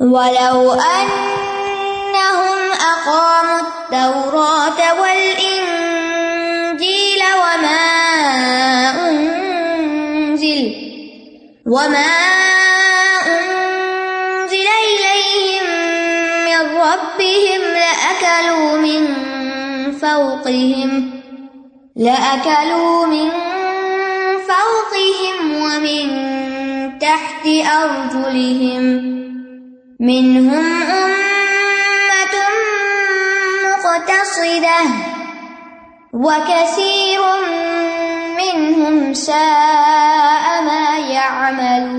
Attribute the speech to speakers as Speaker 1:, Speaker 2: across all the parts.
Speaker 1: وَلَوْ أَنَّهُمْ أَقَامُوا التَّوْرَاةَ وَالْإِنجِيلَ وَمَا أُنزِلَ وَمَا أُنزِلَ إِلَيْهِم مِّن رَّبِّهِمْ لَأَكَلُوا مِن فَوْقِهِمْ لَأَكَلُوا مِن فَوْقِهِمْ وَمِن تَحْتِ أَرْجُلِهِم ۚ مِّنْهُمْ أُمَّةٌ مُّقْتَصِدَةٌ ۖ وَكَثِيرٌ مِّنْهُمْ سَاءَ مَا يَعْمَلُونَ.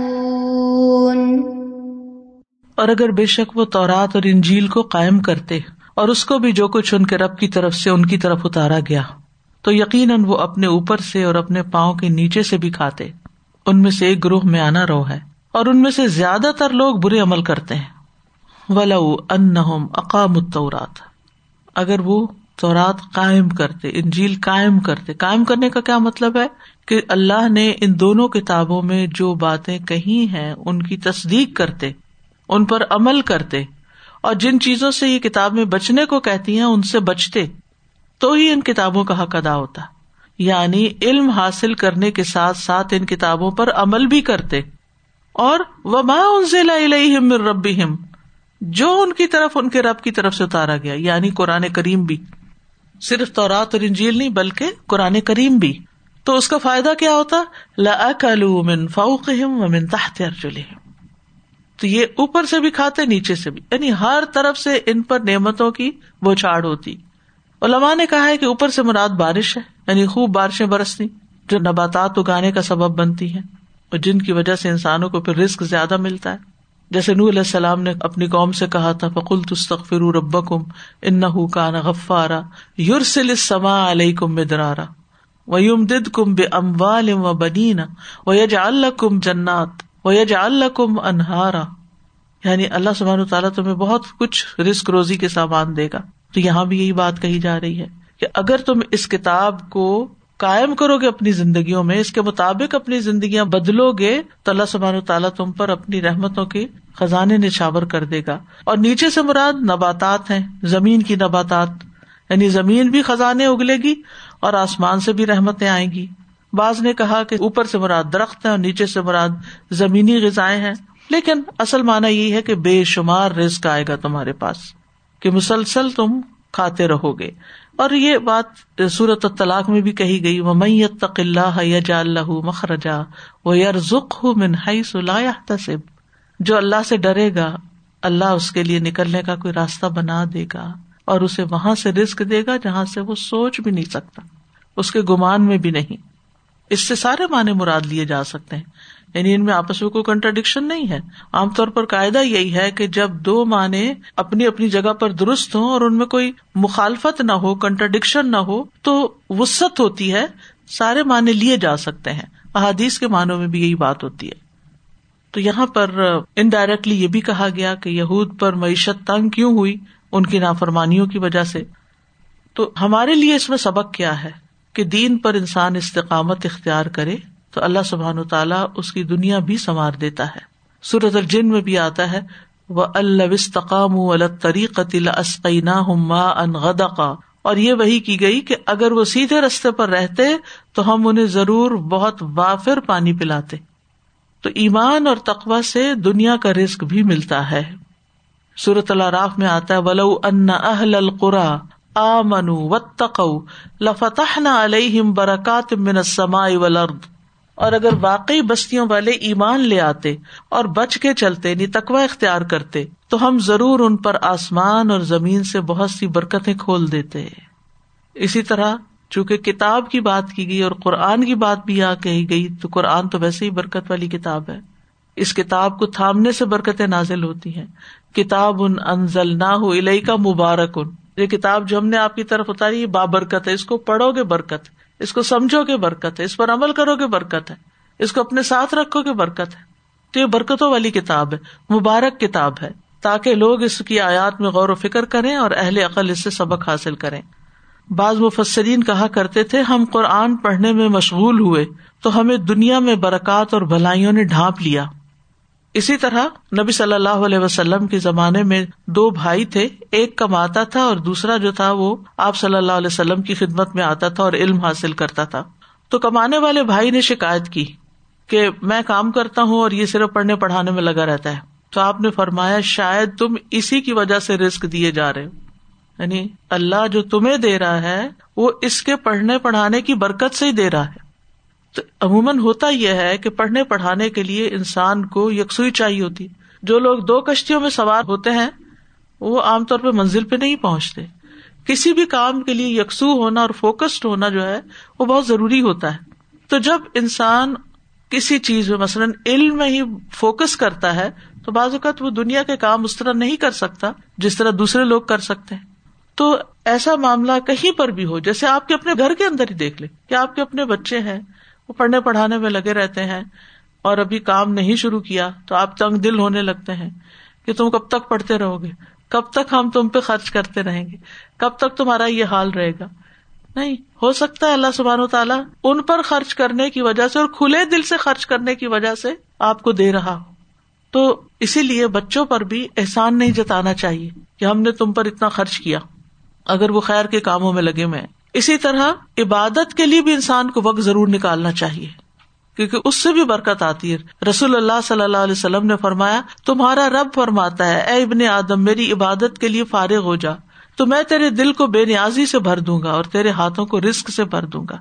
Speaker 2: اور اگر بے شک وہ تورات اور انجیل کو قائم کرتے اور اس کو بھی جو کچھ ان کے رب کی طرف سے ان کی طرف اتارا گیا، تو یقیناً وہ اپنے اوپر سے اور اپنے پاؤں کے نیچے سے بھی کھاتے، ان میں سے ایک گروہ میں آنا رو ہے۔ اور ان میں سے زیادہ تر لوگ برے عمل کرتے ہیں۔ ولو ان اقام التورات اگر وہ تورات قائم کرتے، انجیل قائم کرتے، قائم کرنے کا کیا مطلب ہے؟ کہ اللہ نے ان دونوں کتابوں میں جو باتیں کہی ہیں، ان کی تصدیق کرتے، ان پر عمل کرتے۔ اور جن چیزوں سے یہ کتاب میں بچنے کو کہتی ہیں، ان سے بچتے۔ تو ہی ان کتابوں کا حق ادا ہوتا۔ یعنی علم حاصل کرنے کے ساتھ ساتھ ان کتابوں پر عمل بھی کرتے۔ اور وہ ماں ان سے ربی ہم جو ان کی طرف، ان کے رب کی طرف سے اتارا گیا یعنی قرآن کریم بھی۔ صرف تورات اور انجیل نہیں، بلکہ قرآن کریم بھی۔ تو اس کا فائدہ کیا ہوتا؟ من فوقہم ومن تحت ارجلہم تو یہ اوپر سے بھی کھاتے، نیچے سے بھی۔ یعنی ہر طرف سے ان پر نعمتوں کی بوچھاڑ ہوتی۔ علماء نے کہا ہے کہ اوپر سے مراد بارش ہے یعنی خوب بارشیں برستی، جو نباتات اگانے کا سبب بنتی ہیں۔ اور جن کی وجہ سے انسانوں کو پھر رسک زیادہ ملتا ہے۔ جیسے نور علیہ السلام نے اپنی قوم سے کہا تھا فکل تستغفر ربکم انہ کان غفارا یورسل السماء علیکم مدرارا ویمددکم باموال و بنین ویجعل لکم جنات ویجعل لکم انہارا یعنی اللہ سبحانہ تعالیٰ تمہیں بہت کچھ رسک روزی کے سامان دے گا۔ تو یہاں بھی یہی بات کہی جا رہی ہے کہ اگر تم اس کتاب کو قائم کرو گے اپنی زندگیوں میں، اس کے مطابق اپنی زندگیاں بدلو گے، تو اللہ سبحان تعالیٰ تم پر اپنی رحمتوں کے خزانے نشاور کر دے گا۔ اور نیچے سے مراد نباتات ہیں، زمین کی نباتات یعنی زمین بھی خزانے اگلے گی اور آسمان سے بھی رحمتیں آئیں گی۔ بعض نے کہا کہ اوپر سے مراد درخت ہے اور نیچے سے مراد زمینی غذائیں ہیں۔ لیکن اصل مانا یہ ہے کہ بے شمار رزق آئے گا تمہارے پاس، کہ مسلسل تم کھاتے رہو گے۔ اور یہ بات سورت طلاق میں بھی کہی گئی وہ میت اللہ یجا اللہ مخرجا وہ یار ذخ منہائی سلا تصب جو اللہ سے ڈرے گا، اللہ اس کے لیے نکلنے کا کوئی راستہ بنا دے گا اور اسے وہاں سے رسک دے گا جہاں سے وہ سوچ بھی نہیں سکتا، اس کے گمان میں بھی نہیں۔ اس سے سارے معنی مراد لیے جا سکتے ہیں۔ یعنی ان میں آپس میں کوئی کنٹرڈکشن نہیں ہے۔ عام طور پر قاعدہ یہی ہے کہ جب دو معنی اپنی اپنی جگہ پر درست ہوں اور ان میں کوئی مخالفت نہ ہو کنٹرڈکشن نہ ہو، تو وسط ہوتی ہے، سارے معنی لیے جا سکتے ہیں۔ احادیث کے معنوں میں بھی یہی بات ہوتی ہے۔ تو یہاں پر انڈائریکٹلی یہ بھی کہا گیا کہ یہود پر معیشت تنگ کیوں ہوئی؟ ان کی نافرمانیوں کی وجہ سے۔ تو ہمارے لیے اس میں سبق کیا ہے کہ دین پر انسان استقامت اختیار کرے تو اللہ سبحان و تعالیٰ اس کی دنیا بھی سنوار دیتا ہے۔ سورت الجن میں بھی آتا ہے وہ الستقام ان غدقا۔ اور یہ وہی کی گئی کہ اگر وہ سیدھے رستے پر رہتے تو ہم انہیں ضرور بہت وافر پانی پلاتے۔ تو ایمان اور تقوا سے دنیا کا رسک بھی ملتا ہے۔ سورت اللہ میں آتا ہے، ولو ان اہل القرا آ منو و تقو لفتح نہ علیہم برکات من السماء والارض اور اگر واقعی بستیوں والے ایمان لے آتے اور بچ کے چلتے یعنی تکوا اختیار کرتے، تو ہم ضرور ان پر آسمان اور زمین سے بہت سی برکتیں کھول دیتے۔ اسی طرح، چونکہ کتاب کی بات کی گئی اور قرآن کی بات بھی یہاں کہی گئی، تو قرآن تو ویسے ہی برکت والی کتاب ہے۔ اس کتاب کو تھامنے سے برکتیں نازل ہوتی ہیں۔ کتاب ان انزل نہ ہو الہی کا مبارک ان یہ کتاب جو ہم نے آپ کی طرف اتاری بابرکت ہے۔ اس کو پڑھو گے برکت۔ اس کو سمجھو گے برکت ہے، اس پر عمل کرو گے برکت ہے، اس کو اپنے ساتھ رکھو گے برکت ہے۔ تو یہ برکتوں والی کتاب ہے، مبارک کتاب ہے، تاکہ لوگ اس کی آیات میں غور و فکر کریں اور اہل عقل اس سے سبق حاصل کریں۔ بعض مفسرین کہا کرتے تھے، ہم قرآن پڑھنے میں مشغول ہوئے تو ہمیں دنیا میں برکات اور بھلائیوں نے ڈھانپ لیا۔ اسی طرح نبی صلی اللہ علیہ وسلم کے زمانے میں دو بھائی تھے، ایک کماتا تھا اور دوسرا جو تھا وہ آپ صلی اللہ علیہ وسلم کی خدمت میں آتا تھا اور علم حاصل کرتا تھا۔ تو کمانے والے بھائی نے شکایت کی کہ میں کام کرتا ہوں اور یہ صرف پڑھنے پڑھانے میں لگا رہتا ہے۔ تو آپ نے فرمایا، شاید تم اسی کی وجہ سے رسک دیے جا رہے ہو۔ یعنی اللہ جو تمہیں دے رہا ہے، وہ اس کے پڑھنے پڑھانے کی برکت سے ہی دے رہا ہے۔ تو عموماً ہوتا یہ ہے کہ پڑھنے پڑھانے کے لیے انسان کو یکسوئی چاہیے ہوتی۔ جو لوگ دو کشتیوں میں سوار ہوتے ہیں، وہ عام طور پہ منزل پہ نہیں پہنچتے۔ کسی بھی کام کے لیے یکسو ہونا اور فوکسڈ ہونا جو ہے، وہ بہت ضروری ہوتا ہے۔ تو جب انسان کسی چیز میں، مثلاً علم میں ہی فوکس کرتا ہے، تو بعض اوقات وہ دنیا کے کام اس طرح نہیں کر سکتا جس طرح دوسرے لوگ کر سکتے ہیں۔ تو ایسا معاملہ کہیں پر بھی ہو، جیسے آپ کے اپنے گھر کے اندر ہی دیکھ لیں کہ آپ کے اپنے بچے ہیں وہ پڑھنے پڑھانے میں لگے رہتے ہیں اور ابھی کام نہیں شروع کیا تو آپ تنگ دل ہونے لگتے ہیں کہ تم کب تک پڑھتے رہو گے؟ کب تک ہم تم پہ خرچ کرتے رہیں گے؟ کب تک تمہارا یہ حال رہے گا؟ نہیں، ہو سکتا ہے اللہ سبحان و تعالیٰ ان پر خرچ کرنے کی وجہ سے اور کھلے دل سے خرچ کرنے کی وجہ سے آپ کو دے رہا ہو۔ تو اسی لیے بچوں پر بھی احسان نہیں جتانا چاہیے کہ ہم نے تم پر اتنا خرچ کیا۔ اگر وہ خیر کے کاموں میں لگے ہوئے اسی طرح عبادت کے لیے بھی انسان کو وقت ضرور نکالنا چاہیے، کیونکہ اس سے بھی برکت آتی ہے۔ رسول اللہ صلی اللہ علیہ وسلم نے فرمایا، تمہارا رب فرماتا ہے، اے ابن آدم، میری عبادت کے لیے فارغ ہو جا، تو میں تیرے دل کو بے نیازی سے بھر دوں گا اور تیرے ہاتھوں کو رسک سے بھر دوں گا۔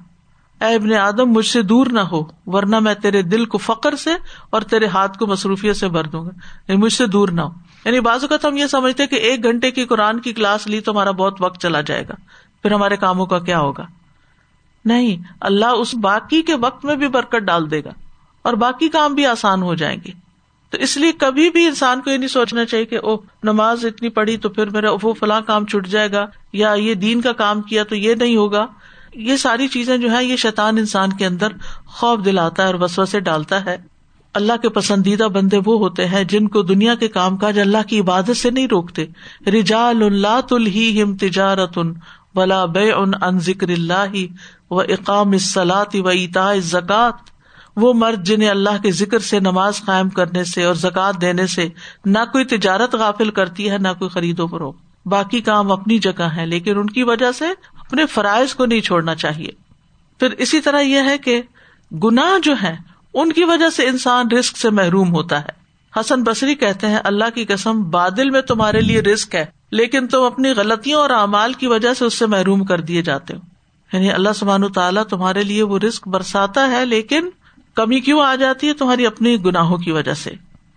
Speaker 2: اے ابن آدم، مجھ سے دور نہ ہو، ورنہ میں تیرے دل کو فخر سے اور تیرے ہاتھ کو مصروفیت سے بھر دوں گا۔ یعنی مجھ سے دور نہ ہو۔ یعنی بعض اوقات ہم یہ سمجھتے کہ ایک گھنٹے کی قرآن کی کلاس لی تو ہمارا بہت وقت چلا جائے گا۔ پھر ہمارے کاموں کا کیا ہوگا؟ نہیں، اللہ اس باقی کے وقت میں بھی برکت ڈال دے گا اور باقی کام بھی آسان ہو جائیں گے۔ تو اس لیے کبھی بھی انسان کو یہ نہیں سوچنا چاہیے کہ او نماز اتنی پڑھی تو پھر میرا وہ فلاں کام چھٹ جائے گا یا یہ دین کا کام کیا تو یہ نہیں ہوگا۔ یہ ساری چیزیں جو ہے یہ شیطان انسان کے اندر خوف دلاتا ہے اور وسو سے ڈالتا ہے۔ اللہ کے پسندیدہ بندے وہ ہوتے ہیں جن کو دنیا کے کام کاج اللہ کی عبادت سے نہیں روکتے۔ رجال اللہ تل ہم تجارت ولا بے ان ان ذکر اللہ و اقام اصلاط و اتا زکات وہ مرد جنہیں اللہ کے ذکر سے نماز قائم کرنے سے اور زکات دینے سے نہ کوئی تجارت غافل کرتی ہے، نہ کوئی خرید و فروخت۔ باقی کام اپنی جگہ ہے لیکن ان کی وجہ سے اپنے فرائض کو نہیں چھوڑنا چاہیے۔ پھر اسی طرح یہ ہے کہ گناہ جو ہے ان کی وجہ سے انسان رسک سے محروم ہوتا ہے۔ حسن بصری کہتے ہیں، اللہ کی قسم، بادل میں تمہارے لیے رسک ہے۔ لیکن تم اپنی غلطیوں اور اعمال کی وجہ سے اس سے محروم کر دیے جاتے ہو۔ یعنی اللہ سبحان تعالیٰ تمہارے لیے وہ رسک برساتا ہے، لیکن کمی کیوں آ جاتی ہے؟ تمہاری اپنی گناہوں کی وجہ سے۔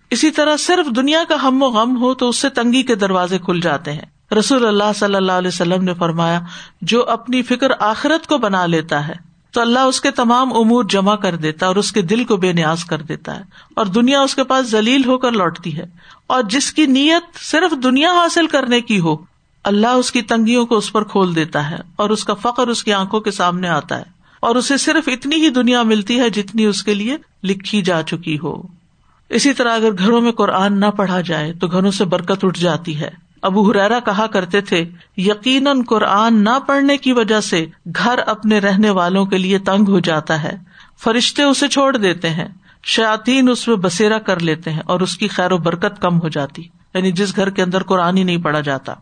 Speaker 2: اسی طرح صرف دنیا کا ہم و غم ہو تو اس سے تنگی کے دروازے کھل جاتے ہیں۔ رسول اللہ صلی اللہ علیہ وسلم نے فرمایا، جو اپنی فکر آخرت کو بنا لیتا ہے تو اللہ اس کے تمام امور جمع کر دیتا ہے اور اس کے دل کو بے نیاز کر دیتا ہے اور دنیا اس کے پاس ذلیل ہو کر لوٹتی ہے اور جس کی نیت صرف دنیا حاصل کرنے کی ہو، اللہ اس کی تنگیوں کو اس پر کھول دیتا ہے اور اس کا فخر اس کی آنکھوں کے سامنے آتا ہے اور اسے صرف اتنی ہی دنیا ملتی ہے جتنی اس کے لیے لکھی جا چکی ہو۔ اسی طرح اگر گھروں میں قرآن نہ پڑھا جائے تو گھروں سے برکت اٹھ جاتی ہے۔ ابو ہریرا کہا کرتے تھے، یقیناً قرآن نہ پڑھنے کی وجہ سے گھر اپنے رہنے والوں کے لیے تنگ ہو جاتا ہے۔ فرشتے اسے چھوڑ دیتے ہیں۔ شاطین اس میں بسیرا کر لیتے ہیں اور اس کی خیر و برکت کم ہو جاتی۔ یعنی جس گھر کے اندر قرآن ہی نہیں پڑھا جاتا۔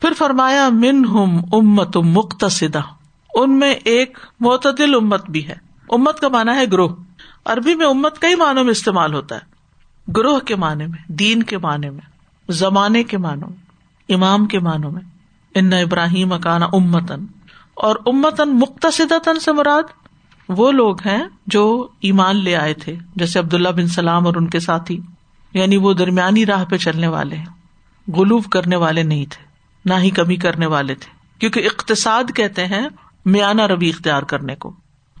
Speaker 2: پھر فرمایا من ہم امت مختصدہ ان میں ایک معتدل امت بھی ہے۔ امت کا مانا ہے گروہ۔ عربی میں امت کئی معنوں میں استعمال ہوتا ہے۔ گروہ کے معنی میں، دین کے معنی میں۔ زمانے کے معنوں میں، امام کے معنوں میں، ان ابراہیم اکانا امتن، اور امتن مختصدن سے مراد وہ لوگ ہیں جو ایمان لے آئے تھے، جیسے عبداللہ بن سلام اور ان کے ساتھی یعنی وہ درمیانی راہ پہ چلنے والے ہیں۔ غلوف کرنے والے نہیں تھے، نہ ہی کمی کرنے والے تھے، کیونکہ اقتصاد کہتے ہیں میانہ ربی اختیار کرنے کو۔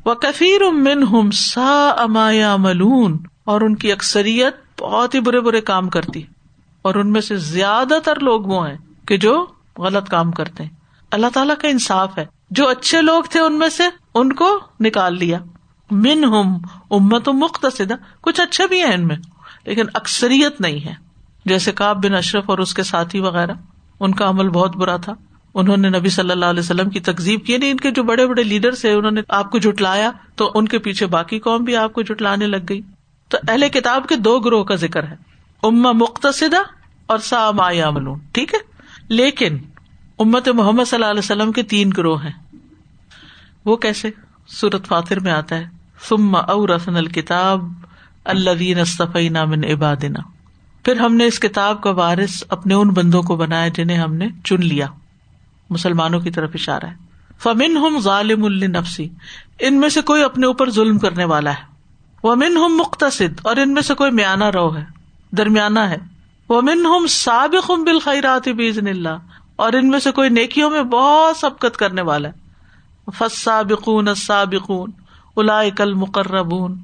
Speaker 2: وہ کفیر امن ہم سا امایا ملون اور ان کی اکثریت بہت ہی برے برے کام کرتی۔ اور ان میں سے زیادہ تر لوگ وہ ہیں کہ جو غلط کام کرتے ہیں۔ اللہ تعالیٰ کا انصاف ہے۔ جو اچھے لوگ تھے ان میں سے ان کو نکال لیا۔ من ہم امت مختصدہ کچھ اچھے بھی ہیں ان میں، لیکن اکثریت نہیں ہے جیسے کاب بن اشرف اور اس کے ساتھی وغیرہ۔ ان کا عمل بہت برا تھا۔ انہوں نے نبی صلی اللہ علیہ وسلم کی تقزیب کی نہیں ان کے جو بڑے بڑے لیڈر انہوں نے آپ کو جٹلایا تو ان کے پیچھے باقی قوم بھی آپ کو جٹلانے لگ گئی۔ تو اہل کتاب کے دو گروہ کا ذکر ہے۔ اما مختصدہ اور سا ما یاملون ٹھیک ہے؟ لیکن امت محمد صلی اللہ علیہ وسلم کے تین گروہ ہیں۔ وہ کیسے؟ سورت فاطر میں آتا ہے۔ سم او رسن الکتاب اللہ صفینا من عبادنا۔ پھر ہم نے اس کتاب کا وارث اپنے ان بندوں کو بنایا جنہیں ہم نے چن لیا۔ مسلمانوں کی طرف اشارہ ہے۔ فمن ہم ظالم النفسی ان میں سے کوئی اپنے اوپر ظلم کرنے والا ہے۔ وہ من ہم مختصد اور ان میں سے کوئی میانہ رو ہے۔ درمیانہ ہے۔ وہ من ہم سابق بالخیرات بزن اللہ اور ان میں سے کوئی نیکیوں میں بہت سبقت کرنے والا ہے۔ فس سابقون سابقون الا کل مقربون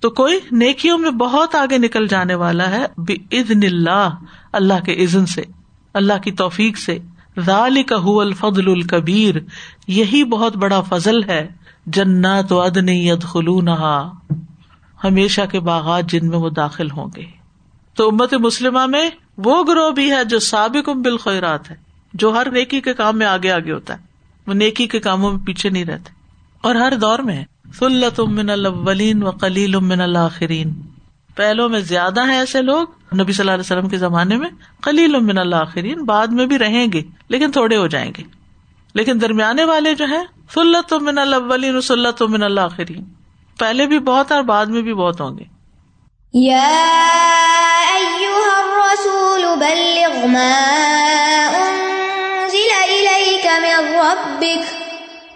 Speaker 2: تو کوئی نیکیوں میں بہت آگے نکل جانے والا ہے بزن اللہ اللہ کے عزن سے، اللہ کی توفیق سے۔ ذالک هو الفضل الکبیر یہی بہت بڑا فضل ہے۔ جنات عدن يدخلونها۔ ہمیشہ کے باغات جن میں وہ داخل ہوں گے۔ تو امت مسلمہ میں وہ گروہ بھی ہے جو سابق بالخیرات ہے، جو ہر نیکی کے کام میں آگے آگے ہوتا ہے۔ وہ نیکی کے کاموں میں پیچھے نہیں رہتے۔ اور ہر دور میں سلت من الاولین و قلیل من الاخرین۔ پہلو میں زیادہ ہیں ایسے لوگ، نبی صلی اللہ علیہ وسلم کے زمانے میں خلیل من اللہ آخرین بعد میں بھی رہیں گے، لیکن تھوڑے ہو جائیں گے۔ لیکن درمیانے والے جو ہیں سلت من الاولین سلت من اللہ پہلے بھی بہت اور بعد میں بھی بہت ہوں گے۔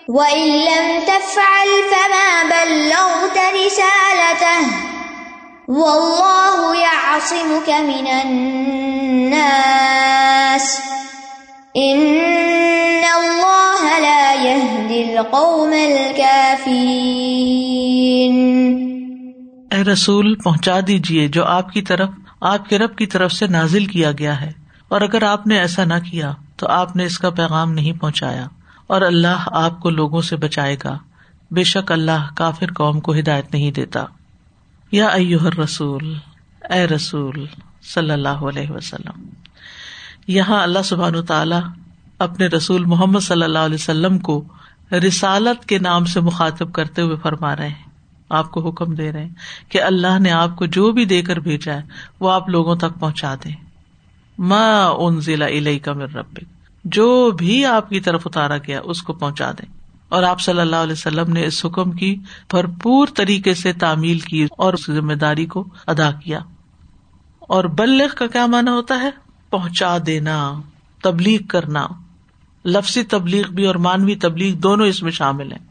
Speaker 1: وَإِن لَّمْ تَفْعَلْ فَمَا بَلَّغْتَ رِسَالَتَهُ واللہ يعصمك من الناس۔ ان القوم الكافرین
Speaker 2: اے رسول، پہنچا دیجیے جو آپ کی طرف، آپ کے رب کی طرف سے نازل کیا گیا ہے۔ اور اگر آپ نے ایسا نہ کیا، تو آپ نے اس کا پیغام نہیں پہنچایا۔ اور اللہ آپ کو لوگوں سے بچائے گا۔ بے شک اللہ کافر قوم کو ہدایت نہیں دیتا۔ یا رسول اے رسول صلی اللہ علیہ وسلم، یہاں اللہ سبحان تعالی اپنے رسول محمد صلی اللہ علیہ وسلم کو رسالت کے نام سے مخاطب کرتے ہوئے فرما رہے ہیں۔ آپ کو حکم دے رہے ہیں کہ اللہ نے آپ کو جو بھی دے کر بھیجا ہے، وہ آپ لوگوں تک پہنچا دے ماں ان ضلع علیہ کا مر جو بھی آپ کی طرف اتارا گیا، اس کو پہنچا دیں۔ اور آپ صلی اللہ علیہ وسلم نے اس حکم کی بھرپور طریقے سے تعمیل کی اور اس ذمہ داری کو ادا کیا۔ اور بلغ کا کیا مانا ہوتا ہے؟ پہنچا دینا، تبلیغ کرنا۔ لفظی تبلیغ بھی اور مانوی تبلیغ دونوں اس میں شامل ہیں۔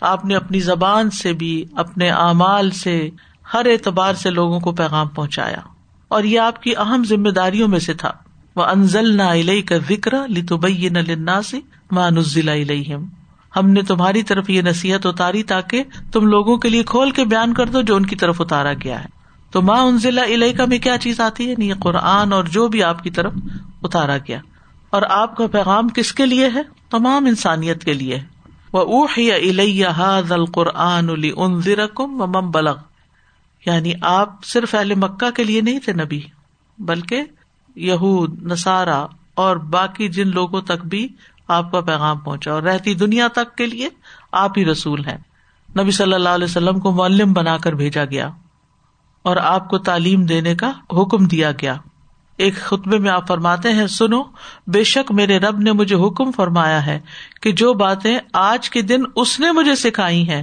Speaker 2: آپ نے اپنی زبان سے بھی، اپنے اعمال سے، ہر اعتبار سے لوگوں کو پیغام پہنچایا۔ اور یہ آپ کی اہم ذمہ داریوں میں سے تھا۔ وہ انزل نہ علیہ کا ذکر لتوبئی نہ سے مانزلہ علیہم ہم نے تمہاری طرف یہ نصیحت اتاری تاکہ تم لوگوں کے لیے کھول کے بیان کر دو جو ان کی طرف اتارا گیا ہے۔ تو ماں ان ضلع علیہ میں کیا چیز آتی ہے؟ یعنی نہیں قرآن اور جو بھی آپ کی طرف اتارا گیا۔ اور آپ کا پیغام کس کے لیے ہے؟ تمام انسانیت کے لیے۔ وہ اوہ یا القرآن علی ان مم بلغ۔ یعنی آپ صرف اہل مکہ کے لیے نہیں تھے نبی، بلکہ یہود نسارا اور باقی جن لوگوں تک بھی آپ کا پیغام پہنچا۔ اور رہتی دنیا تک کے لیے آپ ہی رسول ہیں۔ نبی صلی اللہ علیہ وسلم کو معلم بنا کر بھیجا گیا اور آپ کو تعلیم دینے کا حکم دیا گیا۔ ایک خطبے میں آپ فرماتے ہیں، سنو، بے شک میرے رب نے مجھے حکم فرمایا ہے کہ جو باتیں آج کے دن اس نے مجھے سکھائی ہیں،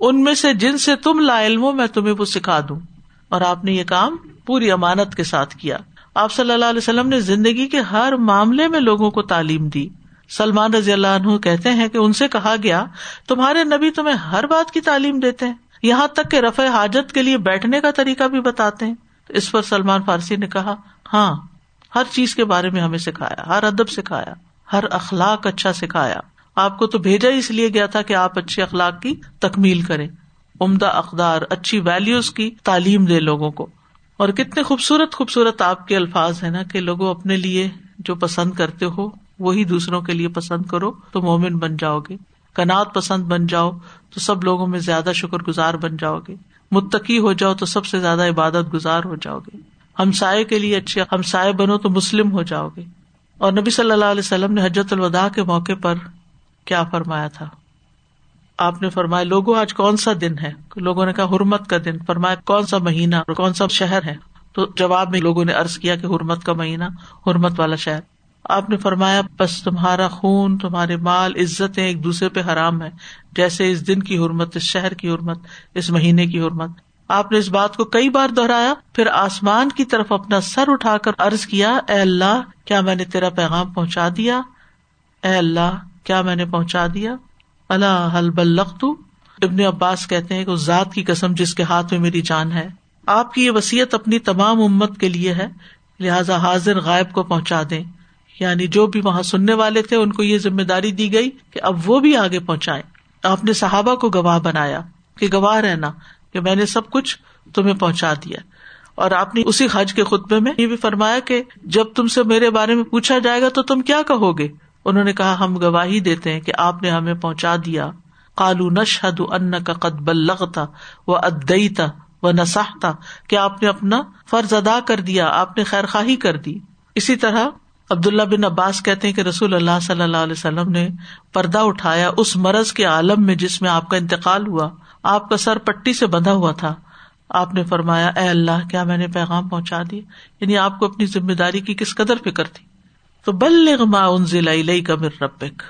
Speaker 2: ان میں سے جن سے تم لا علم میں تمہیں وہ سکھا دوں۔ اور آپ نے یہ کام پوری امانت کے ساتھ کیا۔ آپ صلی اللہ علیہ وسلم نے زندگی کے ہر معاملے میں لوگوں کو تعلیم دی۔ سلمان رضی اللہ عنہ کہتے ہیں کہ ان سے کہا گیا، تمہارے نبی تمہیں ہر بات کی تعلیم دیتے ہیں۔ یہاں تک کہ رفع حاجت کے لیے بیٹھنے کا طریقہ بھی بتاتے ہیں۔ اس پر سلمان فارسی نے کہا ہاں ہر چیز کے بارے میں ہمیں سکھایا، ہر ادب سکھایا، ہر اخلاق اچھا سکھایا۔ آپ کو تو بھیجا اس لیے گیا تھا کہ آپ اچھے اخلاق کی تکمیل کریں۔ عمدہ اقدار، اچھی ویلوز کی تعلیم دے لوگوں کو۔ اور کتنے خوبصورت خوبصورت آپ کے الفاظ ہے نا کہ لوگوں اپنے لیے جو پسند کرتے ہو، وہی دوسروں کے لیے پسند کرو تو مومن بن جاؤ گے۔ کنات پسند بن جاؤ تو سب لوگوں میں زیادہ شکر گزار بن جاؤ گے۔ متقی ہو جاؤ تو سب سے زیادہ عبادت گزار ہو جاؤ گے۔ ہم سائے کے لیے اچھے، ہم سائے بنو تو مسلم ہو جاؤ گے۔ اور نبی صلی اللہ علیہ وسلم نے حجرت الوداع کے موقع پر کیا فرمایا تھا؟ آپ نے فرمایا لوگوں آج کون سا دن ہے؟ لوگوں نے کہا، حرمت کا دن۔ فرمایا، کون سا مہینہ، کون سا شہر ہے؟ تو جواب میں لوگوں نے ارض کیا کہ حرمت کا مہینہ، حرمت والا شہر۔ آپ نے فرمایا، بس تمہارا خون، تمہارے مال عزت ایک دوسرے پہ حرام ہے جیسے اس دن کی حرمت، اس شہر کی حرمت، اس مہینے کی حرمت۔ آپ نے اس بات کو کئی بار دہرایا، پھر آسمان کی طرف اپنا سر اٹھا کر ارض کیا، اے اللہ، کیا میں نے تیرا پیغام پہنچا دیا؟ اے اللہ، کیا میں نے پہنچا دیا؟ اللہ حل بلخت ابن عباس کہتے ہیں کہ ذات کی قسم جس کے ہاتھ میں میری جان ہے۔ آپ کی یہ وسیعت اپنی تمام امت کے لیے ہے، لہٰذا حاضر غائب کو پہنچا دیں۔ یعنی جو بھی وہاں سننے والے تھے، ان کو یہ ذمہ داری دی گئی کہ اب وہ بھی آگے پہنچائے آپ نے صحابہ کو گواہ بنایا کہ گواہ رہنا۔ کہ میں نے سب کچھ تمہیں پہنچا دیا۔ اور آپ نے اسی حج کے خطبے میں یہ بھی فرمایا کہ جب تم سے میرے بارے میں پوچھا جائے گا تو تم کیا کہو گے؟ انہوں نے کہا، ہم گواہی دیتے ہیں کہ آپ نے ہمیں پہنچا دیا۔ کالو نشہد ان کا قد لگتا وہ ادیتا وہ نساہتا کہ آپ نے اپنا فرض ادا کر دیا، آپ نے خیر خواہی کر دی۔ اسی طرح عبد اللہ بن عباس کہتے ہیں کہ رسول اللہ صلی اللہ علیہ وسلم نے پردہ اٹھایا اس مرض کے عالم میں جس میں آپ کا انتقال ہوا۔ آپ کا سر پٹی سے بندھا ہوا تھا۔ آپ نے فرمایا، اے اللہ، کیا میں نے پیغام پہنچا دی؟ یعنی آپ کو اپنی ذمہ داری کی کس قدر فکر تھی؟ تو بل ما ان ضلع کا مر ربک۔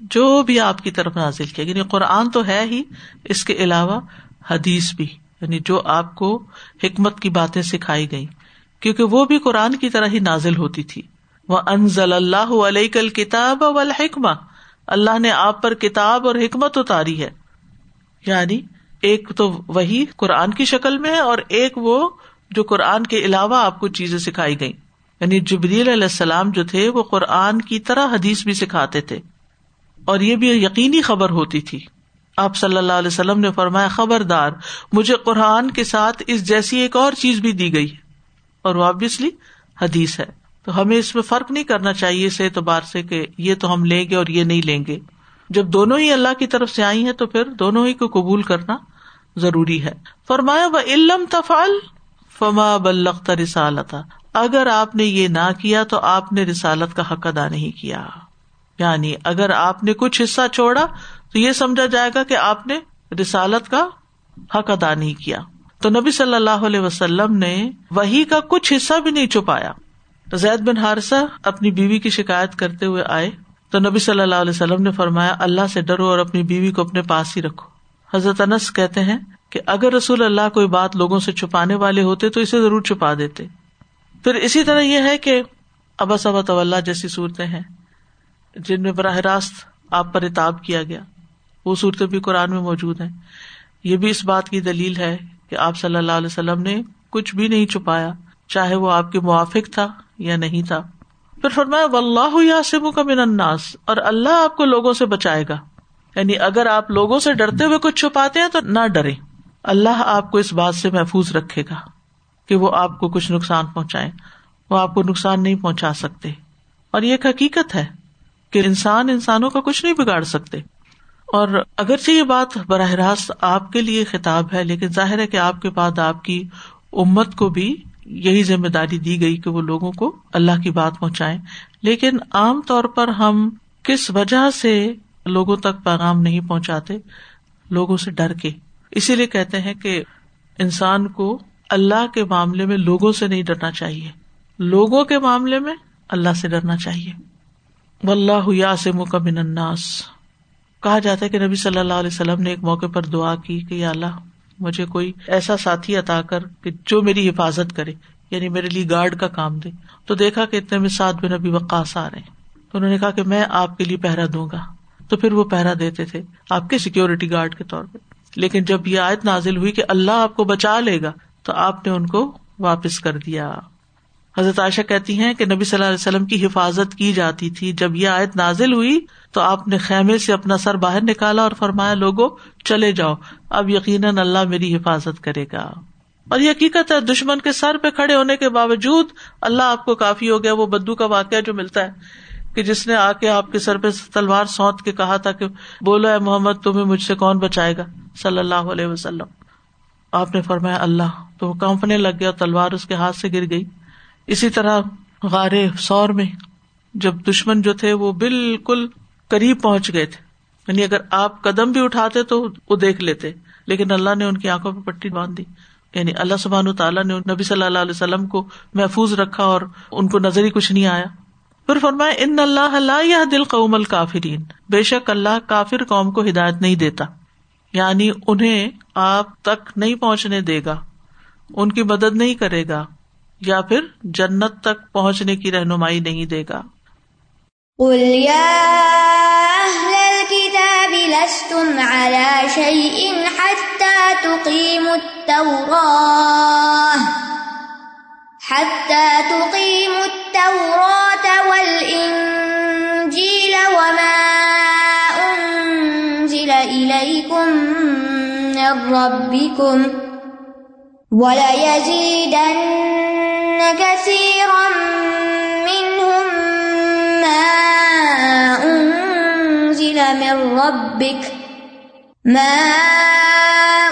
Speaker 2: جو بھی آپ کی طرف نازل کیا یعنی قرآن تو ہے ہی، اس کے علاوہ حدیث بھی یعنی جو آپ کو حکمت کی باتیں سکھائی گئی کیونکہ وہ بھی قرآن کی طرح ہی نازل ہوتی تھی۔ وہ انزل اللہ علیہ کل کتاب حکمہ اللہ نے آپ پر کتاب اور حکمت اتاری ہے۔ یعنی ایک تو وہی قرآن کی شکل میں ہے اور ایک وہ جو قرآن کے علاوہ آپ کو چیزیں سکھائی گئی یعنی جبریل علیہ السلام جو تھے وہ قرآن کی طرح حدیث بھی سکھاتے تھے۔ اور یہ بھی یقینی خبر ہوتی تھی۔ آپ صلی اللہ علیہ وسلم نے فرمایا، خبردار، مجھے قرآن کے ساتھ اس جیسی ایک اور چیز بھی دی گئی اور وہ آبیسلی حدیث ہے۔ تو ہمیں اس میں فرق نہیں کرنا چاہیے اس اعتبار سے کہ یہ تو ہم لیں گے اور یہ نہیں لیں گے۔ جب دونوں ہی اللہ کی طرف سے آئی ہیں تو پھر دونوں ہی کو قبول کرنا ضروری ہے۔ فرمایا وہ علم تفال فما بلخت رسالتا اگر آپ نے یہ نہ کیا تو آپ نے رسالت کا حق ادا نہیں کیا۔ یعنی اگر آپ نے کچھ حصہ چھوڑا تو یہ سمجھا جائے گا کہ آپ نے رسالت کا حق ادا نہیں کیا۔ تو نبی صلی اللہ علیہ وسلم نے وہی کا کچھ حصہ بھی نہیں چھپایا۔ زید بن ہارسا اپنی بیوی کی شکایت کرتے ہوئے آئے۔ تو نبی صلی اللہ علیہ وسلم نے فرمایا، اللہ سے ڈرو اور اپنی بیوی کو اپنے پاس ہی رکھو۔ حضرت انس کہتے ہیں کہ اگر رسول اللہ کوئی بات لوگوں سے چھپانے والے ہوتے تو اسے ضرور چھپا دیتے۔ پھر اسی طرح یہ ہے کہ ابا صبا طلّہ جیسی صورتیں ہیں، جن میں براہ راست آپ پر اتاب کیا گیا۔ وہ صورتیں بھی قرآن میں موجود ہیں۔ یہ بھی اس بات کی دلیل ہے کہ آپ صلی اللہ علیہ وسلم نے کچھ بھی نہیں چھپایا، چاہے وہ آپ کے موافق تھا یا نہیں تھا۔ پھر فرمایا اللہ یاسم کا من اناس اور اللہ آپ کو لوگوں سے بچائے گا۔ یعنی اگر آپ لوگوں سے ڈرتے ہوئے کچھ چھپاتے ہیں تو نہ ڈرے۔ اللہ آپ کو اس بات سے محفوظ رکھے گا کہ وہ آپ کو کچھ نقصان پہنچائے۔ وہ آپ کو نقصان نہیں پہنچا سکتے۔ اور یہ ایک حقیقت ہے کہ انسان انسانوں کا کچھ نہیں بگاڑ سکتے۔ اور اگرچہ یہ بات براہ راست آپ کے لیے خطاب ہے، لیکن ظاہر ہے کہ آپ کے بعد آپ کی امت کو بھی یہی ذمہ داری دی گئی کہ وہ لوگوں کو اللہ کی بات پہنچائے لیکن عام طور پر ہم کس وجہ سے لوگوں تک پیغام نہیں پہنچاتے؟ لوگوں سے ڈر کے۔ اسی لیے کہتے ہیں کہ انسان کو اللہ کے معاملے میں لوگوں سے نہیں ڈرنا چاہیے۔ لوگوں کے معاملے میں اللہ سے ڈرنا چاہیے۔ و اللہ یاسم کا من اناس کہا جاتا ہے کہ نبی صلی اللہ علیہ وسلم نے ایک موقع پر دعا کی کہ یا اللہ مجھے کوئی ایسا ساتھی عطا کر کہ جو میری حفاظت کرے یعنی میرے لیے گارڈ کا کام دے۔ تو دیکھا کہ اتنے میں سات بن ابھی وقاص آ رہے ہیں۔ تو انہوں نے کہا کہ میں آپ کے لیے پہرا دوں گا۔ تو پھر وہ پہرا دیتے تھے آپ کے سیکورٹی گارڈ کے طور پہ لیکن جب یہ آیت نازل ہوئی کہ اللہ آپ کو بچا لے گا، تو آپ نے ان کو واپس کر دیا۔ حضرت عائشہ کہتی ہیں کہ نبی صلی اللہ علیہ وسلم کی حفاظت کی جاتی تھی۔ جب یہ آیت نازل ہوئی تو آپ نے خیمے سے اپنا سر باہر نکالا اور فرمایا لوگو چلے جاؤ، اب یقیناً اللہ میری حفاظت کرے گا۔ اور یہ حقیقت ہے، دشمن کے سر پہ کھڑے ہونے کے باوجود اللہ آپ کو کافی ہو گیا، وہ بدو کا واقعہ جو ملتا ہے، کہ جس نے آ کے آپ کے سر پہ تلوار سونت کے کہا تھا کہ، بولو اے محمد، تمہیں مجھ سے کون بچائے گا، صلی اللہ علیہ وسلم۔ آپ نے فرمایا، اللہ، تو وہ کانپنے لگ گیا تلوار اس کے ہاتھ سے گر گئی۔ اسی طرح غار سور میں، جب دشمن جو تھے، وہ بالکل قریب پہنچ گئے تھے۔ یعنی اگر آپ قدم بھی اٹھاتے تو وہ دیکھ لیتے، لیکن اللہ نے ان کی آنکھوں پہ پٹی باندھ دی۔ یعنی اللہ سبحان تعالیٰ نے نبی صلی اللہ علیہ وسلم کو محفوظ رکھا اور ان کو نظر ہی کچھ نہیں آیا۔ پھر فرمائے ان اللہ یا دل قوم الکافرین بے شک اللہ کافر قوم کو ہدایت نہیں دیتا۔ یعنی انہیں آپ تک نہیں پہنچنے دے گا، ان کی مدد نہیں کرے گا، یا پھر جنت تک پہنچنے کی رہنمائی نہیں دے گا۔
Speaker 1: لستم على شيء حتى تقيموا التوراة، حتى تقيموا التوراة والإنجيل وما أنزل إليكم من ربكم، وليزيدن كثيرا من ربك ما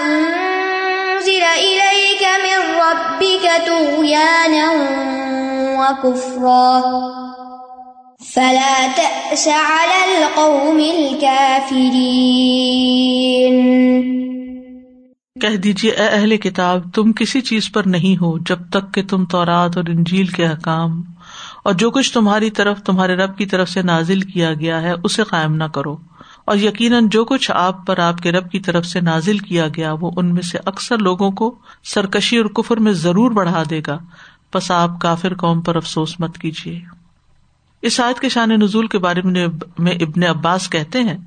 Speaker 1: أنزل إليك من ربك طغيانا وكفرا فلا تأس على القوم الكافرين
Speaker 2: کہہ دیجیے اے اہل کتاب، تم کسی چیز پر نہیں ہو جب تک کہ تم تورات اور انجیل کے حکام اور جو کچھ تمہاری طرف، تمہارے رب کی طرف سے نازل کیا گیا ہے، اسے قائم نہ کرو۔ اور یقیناً جو کچھ آپ پر آپ کے رب کی طرف سے نازل کیا گیا، وہ ان میں سے اکثر لوگوں کو سرکشی اور کفر میں ضرور بڑھا دے گا۔ بس آپ کافر قوم پر افسوس مت کیجیے۔ اس آیت کے شان نزول کے بارے میں ابن عباس کہتے ہیں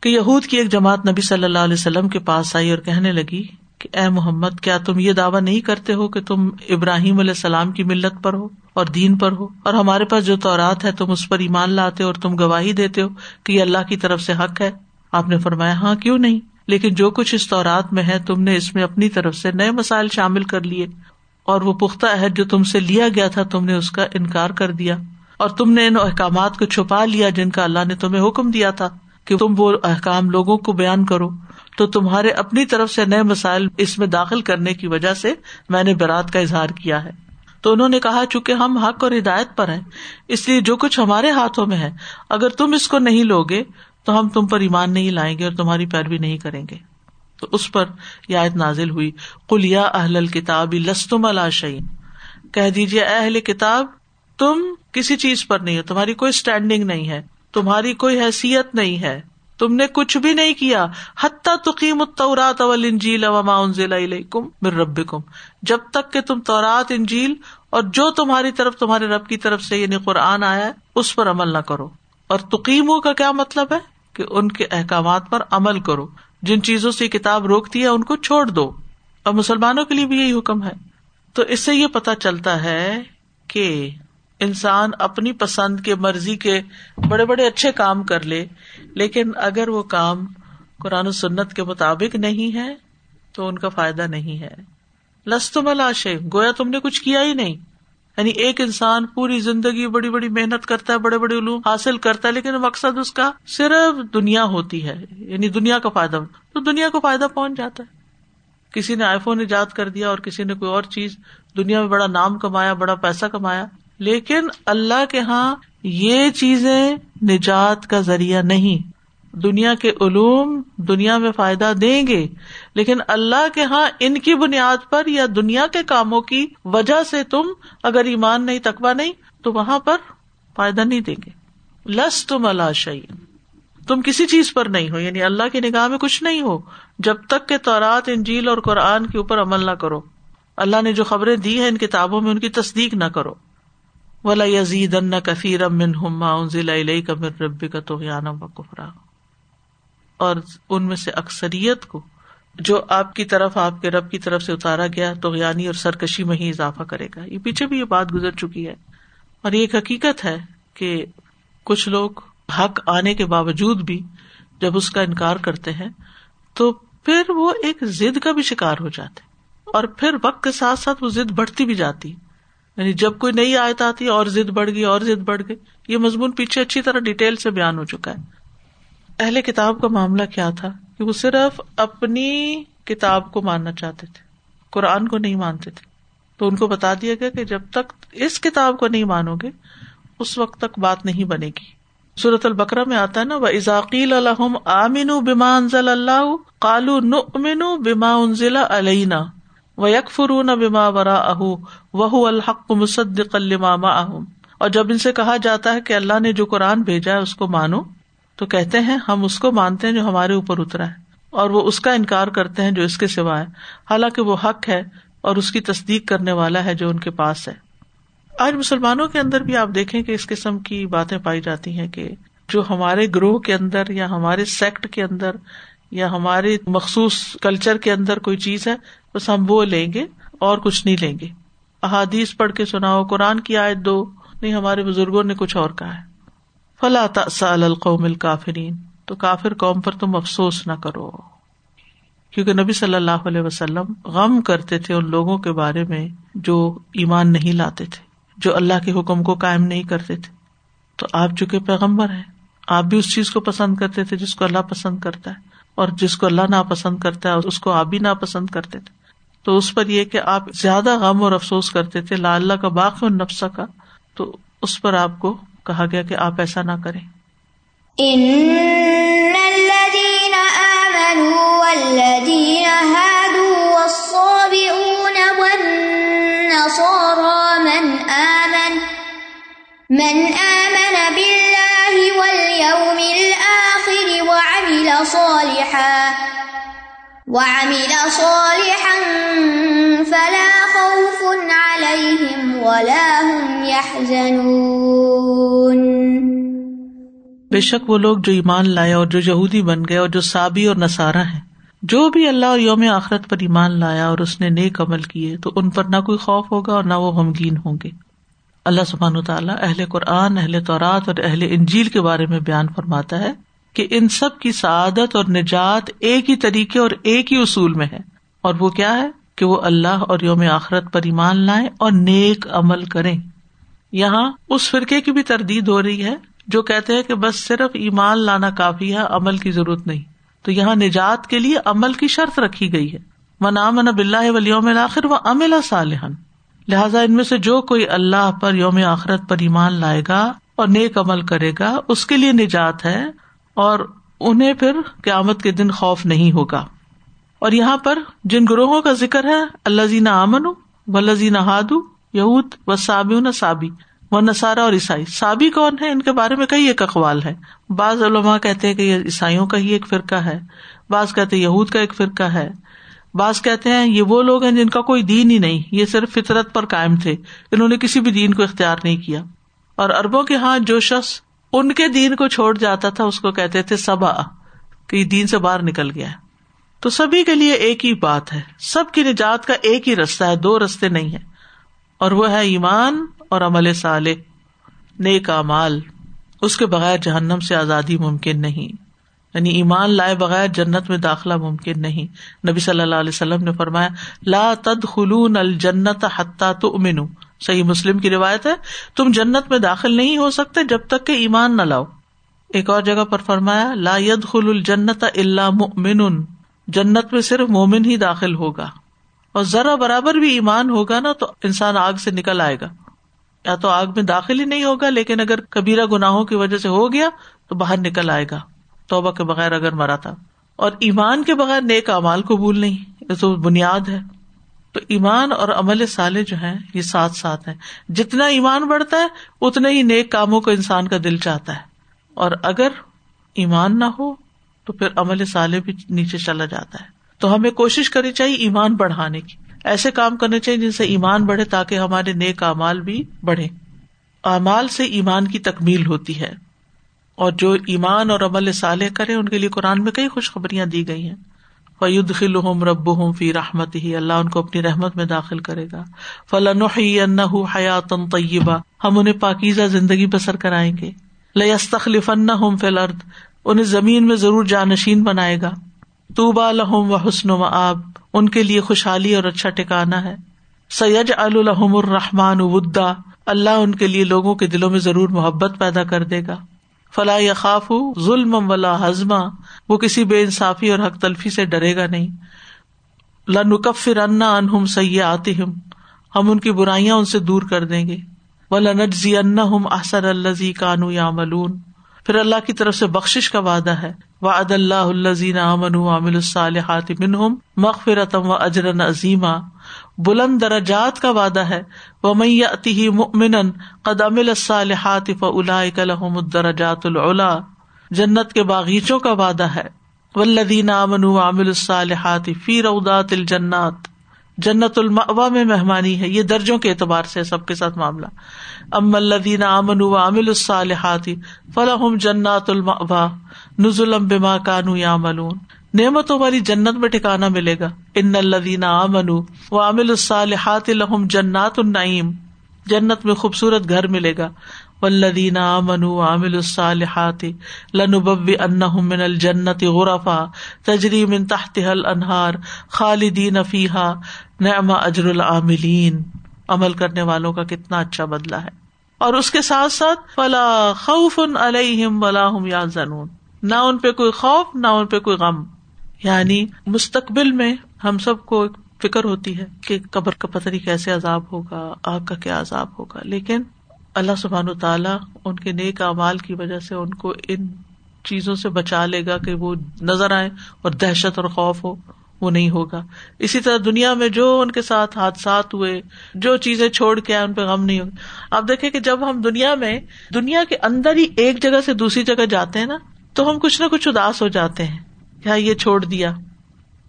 Speaker 2: کہ یہود کی ایک جماعت نبی صلی اللہ علیہ وسلم کے پاس آئی اور کہنے لگی کہ اے محمد، کیا تم یہ دعوی نہیں کرتے ہو کہ تم ابراہیم علیہ السلام کی ملت پر ہو؟ اور دین پر ہو۔ اور ہمارے پاس جو تورات ہے، تم اس پر ایمان لاتے ہو اور تم گواہی دیتے ہو کہ یہ اللہ کی طرف سے حق ہے۔ آپ نے فرمایا ہاں کیوں نہیں؟ لیکن جو کچھ اس تورات میں ہے، تم نے اس میں اپنی طرف سے نئے مسائل شامل کر لیے۔ اور وہ پختہ عہد جو تم سے لیا گیا تھا، تم نے اس کا انکار کر دیا۔ اور تم نے ان احکامات کو چھپا لیا جن کا اللہ نے تمہیں حکم دیا تھا کہ تم وہ احکام لوگوں کو بیان کرو۔ تو تمہارے اپنی طرف سے نئے مسائل اس میں داخل کرنے کی وجہ سے میں نے برات کا اظہار کیا ہے۔ تو انہوں نے کہا، چونکہ ہم حق اور ہدایت پر ہیں، اس لیے جو کچھ ہمارے ہاتھوں میں ہے، اگر تم اس کو نہیں لوگے، تو ہم تم پر ایمان نہیں لائیں گے اور تمہاری پیروی نہیں کریں گے۔ تو اس پر آیت نازل ہوئی کلیا اہل کتاب لستم الشعین کہہ دیجیے اہل کتاب، تم کسی چیز پر نہیں ہو، تمہاری کوئی اسٹینڈنگ نہیں ہے، تمہاری کوئی حیثیت نہیں ہے۔ تم نے کچھ بھی نہیں کیا، حتیٰ تقیم التورات والانجیل وما انزل الیکم من ربکم۔ جب تک کہ تم تورات، انجیل اور جو تمہاری طرف، تمہارے رب کی طرف سے یعنی قرآن آیا ہے، اس پر عمل نہ کرو۔ اور تقیموں کا کیا مطلب ہے؟ کہ ان کے احکامات پر عمل کرو۔ جن چیزوں سے کتاب روکتی ہے، ان کو چھوڑ دو۔ اور مسلمانوں کے لیے بھی یہی حکم ہے۔ تو اس سے یہ پتا چلتا ہے کہ انسان اپنی پسند کے مرضی کے بڑے بڑے اچھے کام کر لے، لیکن اگر وہ کام قرآن و سنت کے مطابق نہیں ہے، تو ان کا فائدہ نہیں ہے۔ لستم لاش گویا تم نے کچھ کیا ہی نہیں۔ یعنی ایک انسان پوری زندگی بڑی بڑی محنت کرتا ہے، بڑے بڑے علوم حاصل کرتا ہے، لیکن مقصد اس کا صرف دنیا ہوتی ہے۔ یعنی دنیا کا فائدہ، تو دنیا کو فائدہ پہنچ جاتا ہے۔ کسی نے آئی فون ایجاد کر دیا اور کسی نے کوئی اور چیز، دنیا میں بڑا نام کمایا، بڑا پیسہ کمایا لیکن اللہ کے یہاں یہ چیزیں نجات کا ذریعہ نہیں۔ دنیا کے علوم دنیا میں فائدہ دیں گے، لیکن اللہ کے یہاں ان کی بنیاد پر یا دنیا کے کاموں کی وجہ سے تم اگر ایمان نہیں تقوا نہیں، تو وہاں پر فائدہ نہیں دیں گے۔ لس تم اللہ شعین تم کسی چیز پر نہیں ہو یعنی اللہ کی نگاہ میں کچھ نہیں ہو۔ جب تک کہ تورات، انجیل اور قرآن کے اوپر عمل نہ کرو۔ اللہ نے جو خبریں دی ہیں ان کتابوں میں ان کی تصدیق نہ کرو۔ ولا یزید ان کفیر امن ہما ضلع کا رب کا تو کفرا اور ان میں سے اکثریت کو جو آپ کی طرف، آپ کے رب کی طرف سے اتارا گیا تو یعنی اور سرکشی میں ہی اضافہ کرے گا۔ یہ پیچھے بھی یہ بات گزر چکی ہے۔ اور یہ ایک حقیقت ہے کہ کچھ لوگ حق آنے کے باوجود بھی جب اس کا انکار کرتے ہیں، تو پھر وہ ایک ضد کا بھی شکار ہو جاتے اور پھر وقت کے ساتھ ساتھ وہ ضد بڑھتی بھی جاتی۔ یعنی جب کوئی نئی آیت آتی اور ضد بڑھ گئی، اور ضد بڑھ گئی، یہ مضمون پیچھے اچھی طرح ڈیٹیل سے بیان ہو چکا ہے۔ اہل کتاب کا معاملہ کیا تھا؟ کہ وہ صرف اپنی کتاب کو ماننا چاہتے تھے، قرآن کو نہیں مانتے تھے۔ تو ان کو بتا دیا گیا کہ جب تک اس کتاب کو نہیں مانو گے، اس وقت تک بات نہیں بنے گی۔ صورت البکرا میں آتا ہے نا وہ ازاقیل الحم آمین بما انزل اللہ کالو نمن بما انزل علینا و یکفرون بما ورا اہ وہ الحق مصدق الما اہم اور جب ان سے کہا جاتا ہے کہ اللہ نے جو قرآن بھیجا ہے اس کو مانو، تو کہتے ہیں، ہم اس کو مانتے ہیں جو ہمارے اوپر اترا ہے، اور وہ اس کا انکار کرتے ہیں جو اس کے سوا ہے۔ حالانکہ وہ حق ہے اور اس کی تصدیق کرنے والا ہے جو ان کے پاس ہے۔ آج مسلمانوں کے اندر بھی آپ دیکھیں کہ اس قسم کی باتیں پائی جاتی ہیں کہ جو ہمارے گروہ کے اندر یا ہمارے سیکٹ کے اندر یا ہمارے مخصوص کلچر کے اندر کوئی چیز ہے بس ہم وہ لیں گے اور کچھ نہیں لیں گے۔ احادیث پڑھ کے سناؤ، قرآن کی آیت دو۔ نہیں، ہمارے بزرگوں نے کچھ اور کہا ہے۔ فلا سال القوم الکافرین تو کافر قوم پر تم افسوس نہ کرو۔ کیونکہ نبی صلی اللہ علیہ وسلم غم کرتے تھے ان لوگوں کے بارے میں جو ایمان نہیں لاتے تھے، جو اللہ کے حکم کو قائم نہیں کرتے تھے۔ تو آپ چکے پیغمبر ہیں، آپ بھی اس چیز کو پسند کرتے تھے جس کو اللہ پسند کرتا ہے۔ اور جس کو اللہ ناپسند کرتا ہے، اس کو آپ بھی ناپسند کرتے تھے۔ تو اس پر یہ کہ آپ زیادہ غم اور افسوس کرتے تھے، لا اللہ کا باقی نفسا کا، تو اس پر آپ کو کہا گیا کہ آپ ایسا نہ کریں۔
Speaker 1: من آمن بالله واليوم الآخر وعمل صالحا وعمل صالحا فلا خوف عليهم ولا هم يحزنون.
Speaker 2: بے شک وہ لوگ جو ایمان لائے اور جو یہودی بن گئے اور جو سابی اور نصارہ ہیں، جو بھی اللہ اور یوم آخرت پر ایمان لایا اور اس نے نیک عمل کیے، تو ان پر نہ کوئی خوف ہوگا اور نہ وہ غمگین ہوں گے۔ اللہ سبحان تعالیٰ اہل قرآن، اہل طورات اور اہل انجیل کے بارے میں بیان فرماتا ہے۔ کہ ان سب کی سعادت اور نجات ایک ہی طریقے اور ایک ہی اصول میں ہے۔ اور وہ کیا ہے؟ کہ وہ اللہ اور یوم آخرت پر ایمان لائیں اور نیک عمل کریں۔ یہاں اس فرقے کی بھی تردید ہو رہی ہے جو کہتے ہیں کہ بس صرف ایمان لانا کافی ہے، عمل کی ضرورت نہیں۔ تو یہاں نجات کے لیے عمل کی شرط رکھی گئی ہے۔ منام بلّہ ولیوم آخر وہ املا صالحن لہٰذا ان میں سے جو کوئی اللہ پر یوم آخرت پر ایمان لائے گا اور نیک عمل کرے گا، اس کے لیے نجات ہے۔ اور انہیں پھر قیامت کے دن خوف نہیں ہوگا۔ اور یہاں پر جن گروہوں کا ذکر ہے اللہ زینا امن و لذین ہادو یہود و سابی نہ سابی و نسارا اور عیسائی۔ سابی کون ہے ان کے بارے میں کئی ایک اقوال ہے بعض علماء کہتے ہیں کہ یہ عیسائیوں کا ہی ایک فرقہ ہے، بعض کہتے یہود کا ایک فرقہ ہے۔ بعض کہتے ہیں یہ وہ لوگ ہیں جن کا کوئی دین ہی نہیں، یہ صرف فطرت پر قائم تھے، انہوں نے کسی بھی دین کو اختیار نہیں کیا۔ اور اربوں کے ہاں جو شخص ان کے دین کو چھوڑ جاتا تھا، اس کو کہتے تھے سبا، کہ دین سے باہر نکل گیا تو سبھی کے لیے ایک ہی بات ہے۔ سب کی نجات کا ایک ہی رستہ ہے، دو رستے نہیں ہے اور وہ ہے ایمان اور عمل صالح، نیک مال اس کے بغیر جہنم سے آزادی ممکن نہیں۔ یعنی ایمان لائے بغیر جنت میں داخلہ ممکن نہیں۔ نبی صلی اللہ علیہ وسلم نے فرمایا، لا تد خلون الجنت حتیٰ تو امن صحیح مسلم کی روایت ہے، تم جنت میں داخل نہیں ہو سکتے جب تک کہ ایمان نہ لاؤ۔ ایک اور جگہ پر فرمایا، لا ید خل الجنت اللہ مؤمن جنت میں صرف مومن ہی داخل ہوگا۔ اور ذرا برابر بھی ایمان ہوگا نا تو انسان آگ سے نکل آئے گا۔ یا تو آگ میں داخل ہی نہیں ہوگا، لیکن اگر کبیرہ گناہوں کی وجہ سے ہو گیا تو باہر نکل آئے گا۔ توبہ کے بغیر اگر مرا تھا۔ اور ایمان کے بغیر نیک امال قبول نہیں، یہ تو بنیاد ہے۔ تو ایمان اور عمل سالے جو ہیں، یہ ساتھ ساتھ ہیں۔ جتنا ایمان بڑھتا ہے، اتنے ہی نیک کاموں کو انسان کا دل چاہتا ہے۔ اور اگر ایمان نہ ہو، تو پھر عمل سالے بھی نیچے چلا جاتا ہے۔ تو ہمیں کوشش کرنی چاہیے ایمان بڑھانے کی۔ ایسے کام کرنے چاہیے جن سے ایمان بڑھے تاکہ ہمارے نیک امال بھی بڑھے امال سے ایمان کی تکمیل ہوتی ہے۔ اور جو ایمان اور عمل صالح کرے، ان کے لیے قرآن میں کئی خوشخبریاں دی گئی ہیں۔ فعد خل رب ہوں فی رحمت ہی اللہ ان کو اپنی رحمت میں داخل کرے گا۔ فلاں حیات طیبہ ہم انہیں پاکیزہ زندگی بسر کرائیں گے۔ لستخلف ہوں فلرد انہیں زمین میں ضرور جانشین بنائے گا۔ طوبا لہم و حسن و آب ان کے لیے خوشحالی اور اچھا ٹھکانا ہے۔ سید الحم الرحمان ودا، اللہ ان کے لیے لوگوں کے دلوں میں ضرور محبت پیدا کر دے گا۔ فلاح یا خاف ظلم ولا ہزما وہ کسی بے انصافی اور حق تلفی سے ڈرے گا نہیں۔ لنکف انا انہم سیاح آتی ہم ہم ان کی برائیاں ان سے دور کر دیں گے۔ وہ لنجزی ان ہم احسر الزی کانو یا ملون پھر اللہ کی طرف سے بخش کا وعدہ ہے۔ وعد اللہ الزین امن عامل الصالحات منہم مغفرتم و اجرن عظیمہ بلند درجات کا وعدہ ہے۔ وہ میتی مؤمنا قد عمل الصالحات فاولئک لهم الدرجات العلا جنت کے باغیچوں کا وعدہ ہے۔ والذین آمنوا وعملوا الصالحات فی روضات الجنات۔ جنت المأوا میں مہمانی ہے۔ یہ درجوں کے اعتبار سے سب کے ساتھ معاملہ۔ ام الدین امن عامل الصالحات فلاحم جنات المأوا نزلم بما کانو یا ملون نعمتوں والی جنت میں ٹھکانا ملے گا۔ ان الدین امن و عامل الصالحات لہم جنات النعیم۔ جنت میں خوبصورت گھر ملے گا۔ ولدین امن عامل الصالحات لنبب انہم من الجنت غرفا تجری من تحت الانہار خالدین فیحا نعم اجر العاملین۔ عمل کرنے والوں کا کتنا اچھا بدلا ہے۔ اور اس کے ساتھ ساتھ فلا خوف علیہم ولا ہم یا زنون نہ ان پہ کوئی خوف، نہ ان پہ کوئی غم۔ یعنی مستقبل میں ہم سب کو فکر ہوتی ہے کہ قبر کا پتہ نہیں کیسے عذاب ہوگا، آگ کا کیا عذاب ہوگا، لیکن اللہ سبحان و تعالیٰ ان کے نیک اعمال کی وجہ سے ان کو ان چیزوں سے بچا لے گا کہ وہ نظر آئے اور دہشت اور خوف ہو، وہ نہیں ہوگا۔ اسی طرح دنیا میں جو ان کے ساتھ حادثات ہوئے، جو چیزیں چھوڑ کے آئے، ان پہ غم نہیں ہوگی آپ دیکھیں کہ جب ہم دنیا میں دنیا کے اندر ہی ایک جگہ سے دوسری جگہ جاتے ہیں نا، تو ہم کچھ نہ کچھ اداس ہو جاتے ہیں۔ کیا یہ چھوڑ دیا؟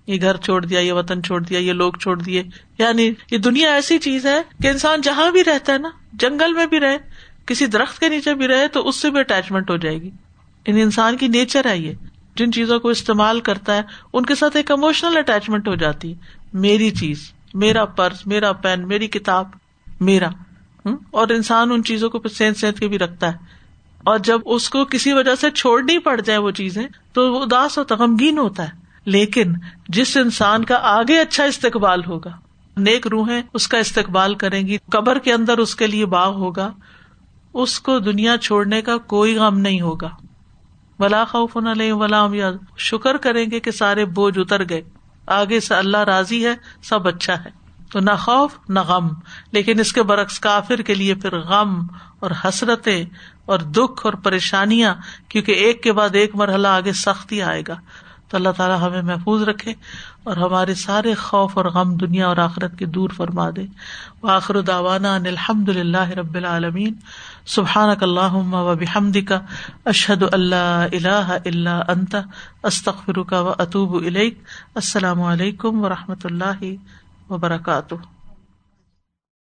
Speaker 2: یہ گھر چھوڑ دیا، یہ وطن چھوڑ دیا، یہ لوگ چھوڑ دیے؟ یعنی یہ دنیا ایسی چیز ہے کہ انسان جہاں بھی رہتا ہے نا، جنگل میں بھی رہے، کسی درخت کے نیچے بھی رہے، تو اس سے بھی اٹیچمنٹ ہو جائے گی۔ یعنی انسان کی نیچر ہے یہ۔ جن چیزوں کو استعمال کرتا ہے، ان کے ساتھ ایک اموشنل اٹیچمنٹ ہو جاتی۔ ہے میری چیز، میرا پرس، میرا پین میری کتاب، میرا۔ اور انسان ان چیزوں کو سینت سینت کے بھی رکھتا ہے۔ اور جب اس کو کسی وجہ سے چھوڑنی پڑ جائے وہ چیزیں، تو وہ اداس ہوتا غمگین ہوتا ہے۔ لیکن جس انسان کا آگے اچھا استقبال ہوگا، نیک روحیں اس کا استقبال کریں گی، قبر کے اندر اس کے لیے باغ ہوگا، اس کو دنیا چھوڑنے کا کوئی غم نہیں ہوگا۔ ولا خوف ولا شکر کریں گے کہ سارے بوجھ اتر گئے۔ آگے سے اللہ راضی ہے، سب اچھا ہے۔ تو نہ خوف، نہ غم۔ لیکن اس کے برعکس کافر کے لیے پھر غم اور حسرتیں اور دکھ اور پریشانیاں، کیونکہ ایک کے بعد ایک مرحلہ آگے سختی آئے گا۔ تو اللہ تعالیٰ ہمیں محفوظ رکھے اور ہمارے سارے خوف اور غم دنیا اور آخرت کے دور فرما دے۔ آخر داوانا الحمد اللہ رب العالمین۔ سبحان اللہ و بحمد کا اشحد اللہ اللہ اللہ انت استخر کا و اطوب السلام علیکم و رحمۃ اللہ وبرکاتہ۔